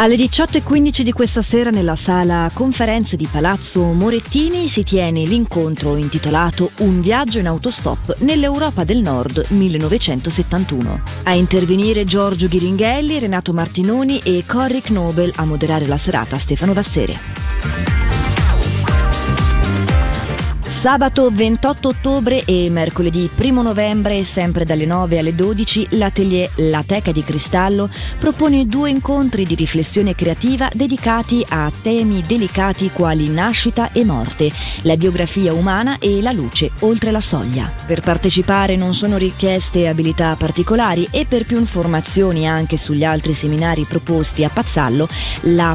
Alle 18.15 di questa sera nella sala conferenze di Palazzo Morettini si tiene l'incontro intitolato Un viaggio in autostop nell'Europa del Nord 1971. A intervenire Giorgio Ghiringhelli, Renato Martinoni e Corric Nobel a moderare la serata Stefano Vassere. Sabato 28 ottobre e mercoledì 1 novembre, sempre dalle 9 alle 12, l'atelier La Teca di Cristallo propone due incontri di riflessione creativa dedicati a temi delicati quali nascita e morte, la biografia umana e la luce oltre la soglia. Per partecipare non sono richieste abilità particolari e per più informazioni anche sugli altri seminari proposti a Pazzallo, la